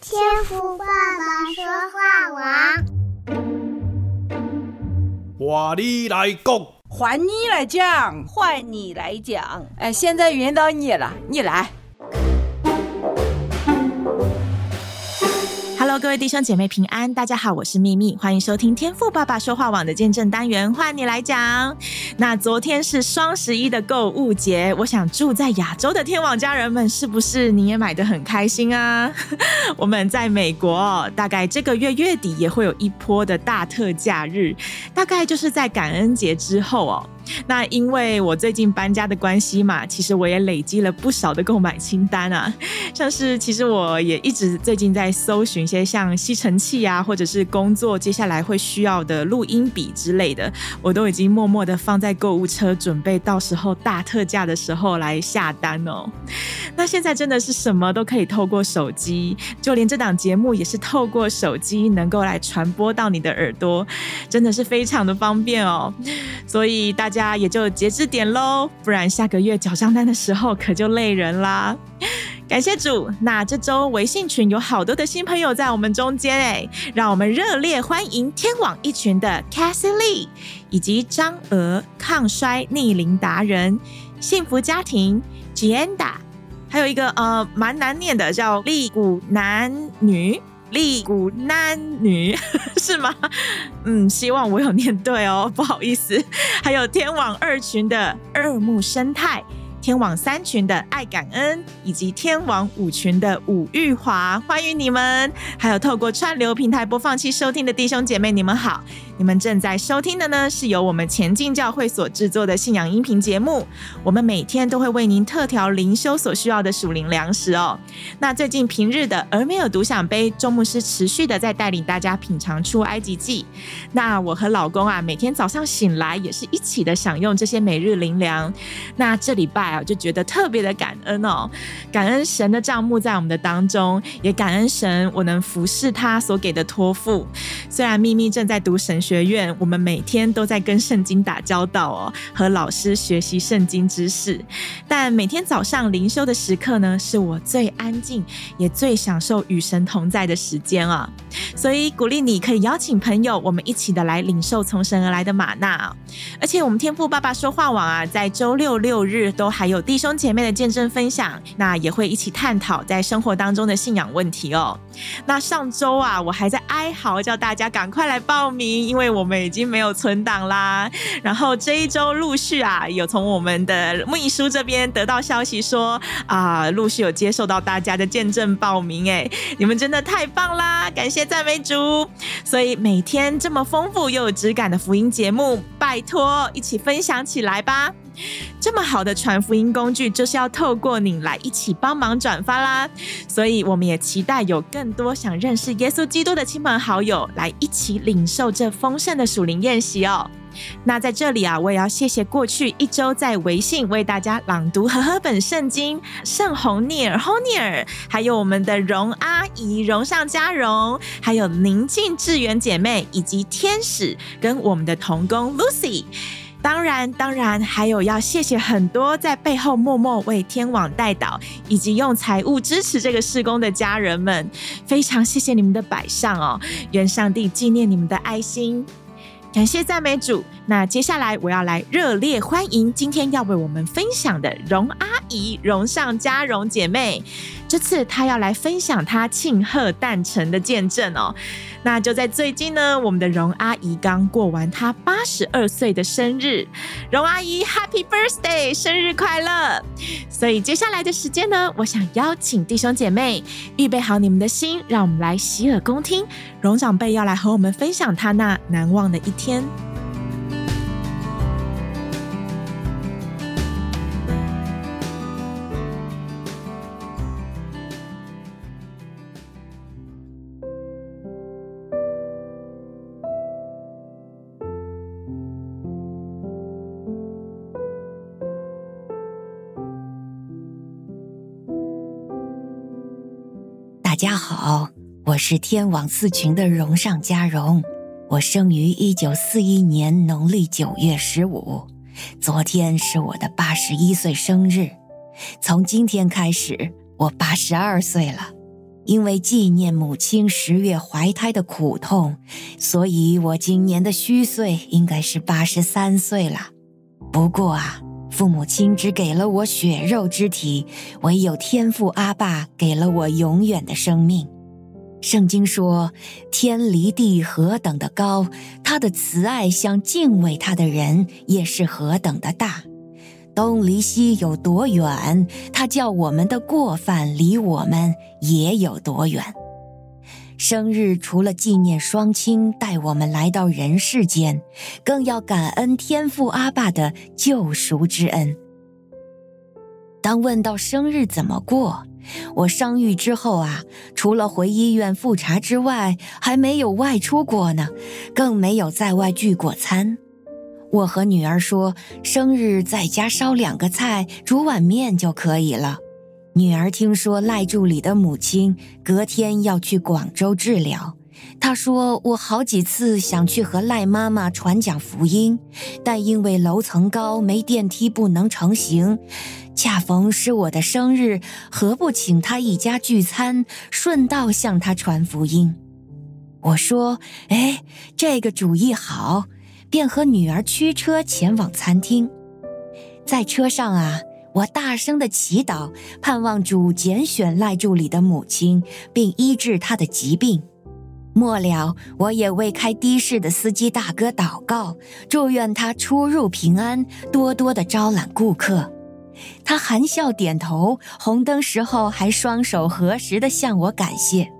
天赋爸爸说话王，话你来讲，换你来讲，换你来讲。哎，现在轮到你了，你来。各位弟兄姐妹平安，大家好，我是秘密，欢迎收听天赋爸爸说话网的见证单元，换你来讲。那昨天是双十一的购物节，我想住在亚洲的天网家人们，是不是你也买得很开心啊？我们在美国，大概这个月月底也会有一波的大特价日，大概就是在感恩节之后哦。那因为我最近搬家的关系嘛，其实我也累积了不少的购买清单啊，像是其实我也一直最近在搜寻一些像吸尘器啊，或者是工作接下来会需要的录音笔之类的，我都已经默默的放在购物车，准备到时候大特价的时候来下单哦。那现在真的是什么都可以透过手机，就连这档节目也是透过手机能够来传播到你的耳朵，真的是非常的方便哦。所以大家。也就节制点喽，不然下个月缴账单的时候可就累人啦。感谢主，那这周微信群有好多的新朋友在我们中间哎，让我们热烈欢迎天网一群的 Cassie Lee，以及张娥抗衰逆龄达人幸福家庭 Gianda，还有一个呃蛮难念的叫利古男女。利古男女 是吗？嗯，希望我有念对哦，不好意思。还有天网二群的二木生态。天网三群的爱感恩，以及天网五群的武玉华，欢迎你们！还有透过串流平台播放器收听的弟兄姐妹，你们好！你们正在收听的呢，是由我们前进教会所制作的信仰音频节目。我们每天都会为您特调灵修所需要的属灵粮食哦。那最近平日的而没有独享杯，周牧师持续的在带领大家品尝出埃及记。那我和老公啊，每天早上醒来也是一起的享用这些每日灵粮。那这礼拜。就觉得特别的感恩哦，感恩神的账目在我们的当中，也感恩神我能服侍他所给的托付。虽然秘密正在读神学院，我们每天都在跟圣经打交道哦，和老师学习圣经知识，但每天早上灵修的时刻呢，是我最安静也最享受与神同在的时间啊。所以鼓励你可以邀请朋友，我们一起的来领受从神而来的吗哪。而且我们天赋爸爸说话网啊，在周六六日都还有弟兄姐妹的见证分享，那也会一起探讨在生活当中的信仰问题哦。那上周啊，我还在哀嚎叫大家赶快来报名，因为我们已经没有存档啦。然后这一周陆续啊，有从我们的秘书这边得到消息说啊，陆续有接受到大家的见证报名，哎，你们真的太棒啦！感谢赞美主。所以每天这么丰富又有质感的福音节目，拜托一起分享起来吧。这么好的传福音工具，就是要透过你来一起帮忙转发啦。所以我们也期待有更多想认识耶稣基督的亲朋好友来一起领受这丰盛的属灵宴席哦。那在这里啊，我也要谢谢过去一周在微信为大家朗读和合本圣经圣红尼尔 Honier，还有我们的荣阿姨荣上加荣，还有宁静致远姐妹以及天使跟我们的同工 Lucy。当然，当然，还有要谢谢很多在背后默默为天网代祷，以及用财务支持这个事工的家人们，非常谢谢你们的摆上哦！愿上帝纪念你们的爱心。感谢赞美主。那接下来我要来热烈欢迎今天要为我们分享的荣阿姨荣上加荣姐妹。这次她要来分享她庆贺诞辰的见证哦。那就在最近呢，我们的荣阿姨刚过完她八十二岁的生日。荣阿姨，Happy Birthday，生日快乐！所以接下来的时间呢，我想邀请弟兄姐妹预备好你们的心，让我们来洗耳恭听。荣长辈要来和我们分享他那难忘的一天。大家好。我是天网四群的荣上加荣，我生于一九四一年农历九月十五，昨天是我的八十一岁生日。从今天开始，我八十二岁了。因为纪念母亲十月怀胎的苦痛，所以我今年的虚岁应该是八十三岁了。不过啊，父母亲只给了我血肉之体，唯有天父阿爸给了我永远的生命。圣经说：“天离地何等的高，他的慈爱向敬畏他的人也是何等的大。东离西有多远，他叫我们的过犯离我们也有多远。”生日除了纪念双亲带我们来到人世间，更要感恩天父阿爸的救赎之恩。当问到生日怎么过？我伤愈之后啊，除了回医院复查之外，还没有外出过呢，更没有在外聚过餐。我和女儿说，生日在家烧两个菜，煮碗面就可以了。女儿听说赖助理的母亲隔天要去广州治疗，她说我好几次想去和赖妈妈传讲福音，但因为楼层高，没电梯，不能成行。恰逢是我的生日，何不请他一家聚餐，顺道向他传福音？我说：“哎，这个主意好。”便和女儿驱车前往餐厅。在车上啊，我大声地祈祷，盼望主拣选赖助理的母亲，并医治她的疾病。末了，我也为开的士的司机大哥祷告，祝愿他出入平安，多多地招揽顾客。他含笑点头，红灯时候还双手合十地向我感谢。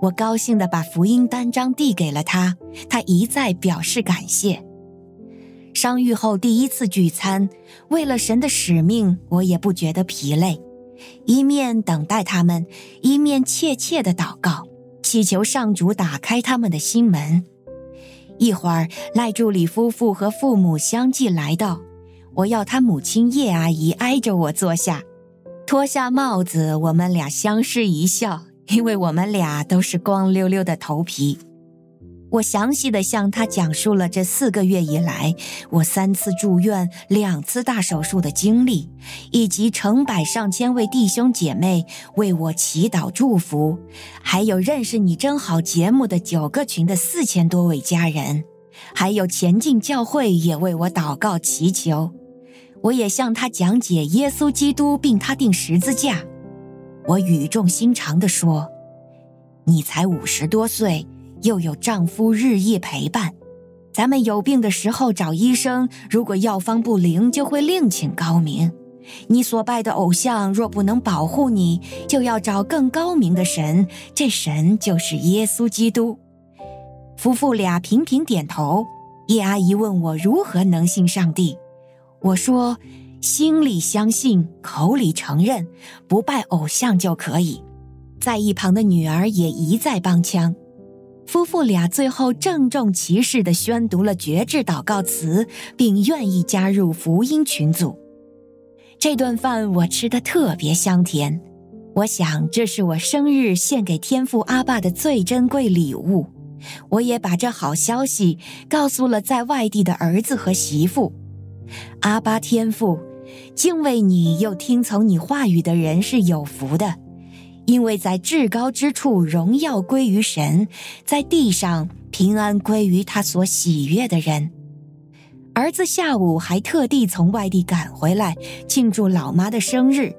我高兴地把福音单张递给了他，他一再表示感谢。伤愈后第一次聚餐，为了神的使命，我也不觉得疲累，一面等待他们，一面切切地祷告，祈求上主打开他们的心门。一会儿，赖助理夫妇和父母相继来到。我要他母亲叶阿姨挨着我坐下，脱下帽子，我们俩相视一笑，因为我们俩都是光溜溜的头皮。我详细地向他讲述了这四个月以来我三次住院、两次大手术的经历，以及成百上千位弟兄姐妹为我祈祷祝福，还有认识你真好节目的九个群的四千多位家人，还有前进教会也为我祷告祈求。我也向他讲解耶稣基督，并他钉十字架。我语重心长地说：“你才五十多岁，又有丈夫日夜陪伴，咱们有病的时候找医生，如果药方不灵，就会另请高明。你所拜的偶像若不能保护你，就要找更高明的神，这神就是耶稣基督。”夫妇俩频频点头。叶阿姨问我如何能信上帝。我说，心里相信，口里承认，不拜偶像就可以。在一旁的女儿也一再帮腔。夫妇俩最后郑重其事地宣读了绝志祷告词，并愿意加入福音群组。这顿饭我吃得特别香甜，我想这是我生日献给天父阿爸的最珍贵礼物。我也把这好消息告诉了在外地的儿子和媳妇。阿爸天父，敬畏你又听从你话语的人是有福的，因为在至高之处荣耀归于神，在地上平安归于他所喜悦的人。儿子下午还特地从外地赶回来庆祝老妈的生日。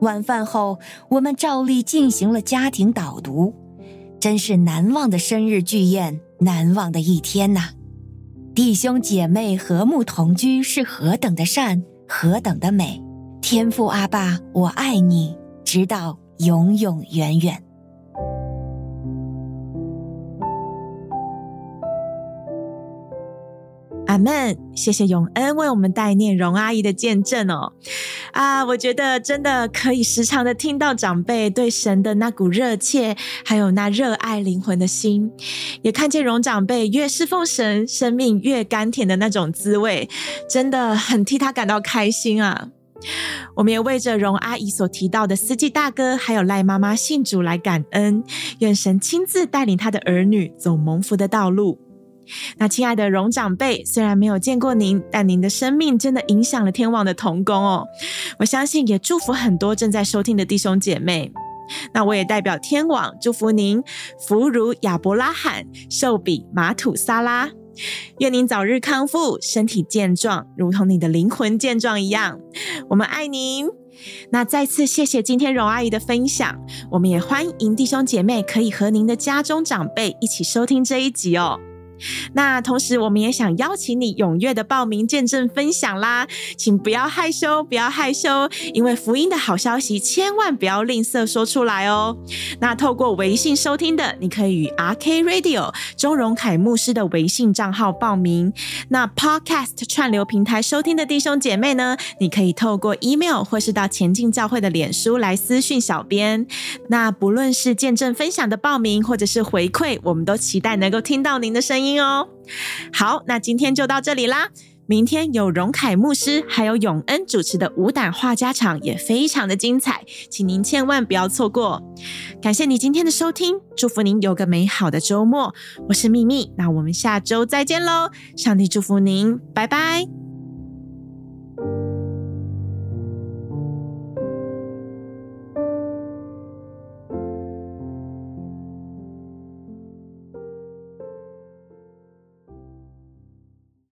晚饭后，我们照例进行了家庭导读，真是难忘的生日聚宴，难忘的一天呐。弟兄姐妹和睦同居是何等的善，何等的美！天父阿爸，我爱你，直到永永远远。阿门！谢谢永恩为我们代念荣阿姨的见证哦。啊，我觉得真的可以时常的听到长辈对神的那股热切，还有那热爱灵魂的心，也看见荣长辈越侍奉神，生命越甘甜的那种滋味，真的很替他感到开心啊。我们也为着荣阿姨所提到的司机大哥，还有赖妈妈信主来感恩，愿神亲自带领他的儿女走蒙福的道路。那亲爱的荣长辈，虽然没有见过您，但您的生命真的影响了天王的童工哦。我相信也祝福很多正在收听的弟兄姐妹。那我也代表天网祝福您，福如亚伯拉罕，寿比马土撒拉。愿您早日康复，身体健壮，如同你的灵魂健壮一样。我们爱您。那再次谢谢今天荣阿姨的分享，我们也欢迎弟兄姐妹可以和您的家中长辈一起收听这一集哦。那同时，我们也想邀请你踊跃的报名见证分享啦，请不要害羞，不要害羞，因为福音的好消息千万不要吝啬说出来哦。那透过微信收听的，你可以与 RK Radio 钟荣凯牧师的微信账号报名。那 Podcast 串流平台收听的弟兄姐妹呢，你可以透过 email 或是到前进教会的脸书来私讯小编。那不论是见证分享的报名，或者是回馈，我们都期待能够听到您的声音。哦，好，那今天就到这里啦。明天有荣凯牧师还有永恩主持的无胆画家场，也非常的精彩，请您千万不要错过。感谢你今天的收听，祝福您有个美好的周末。我是秘密，那我们下周再见喽。上帝祝福您，拜拜。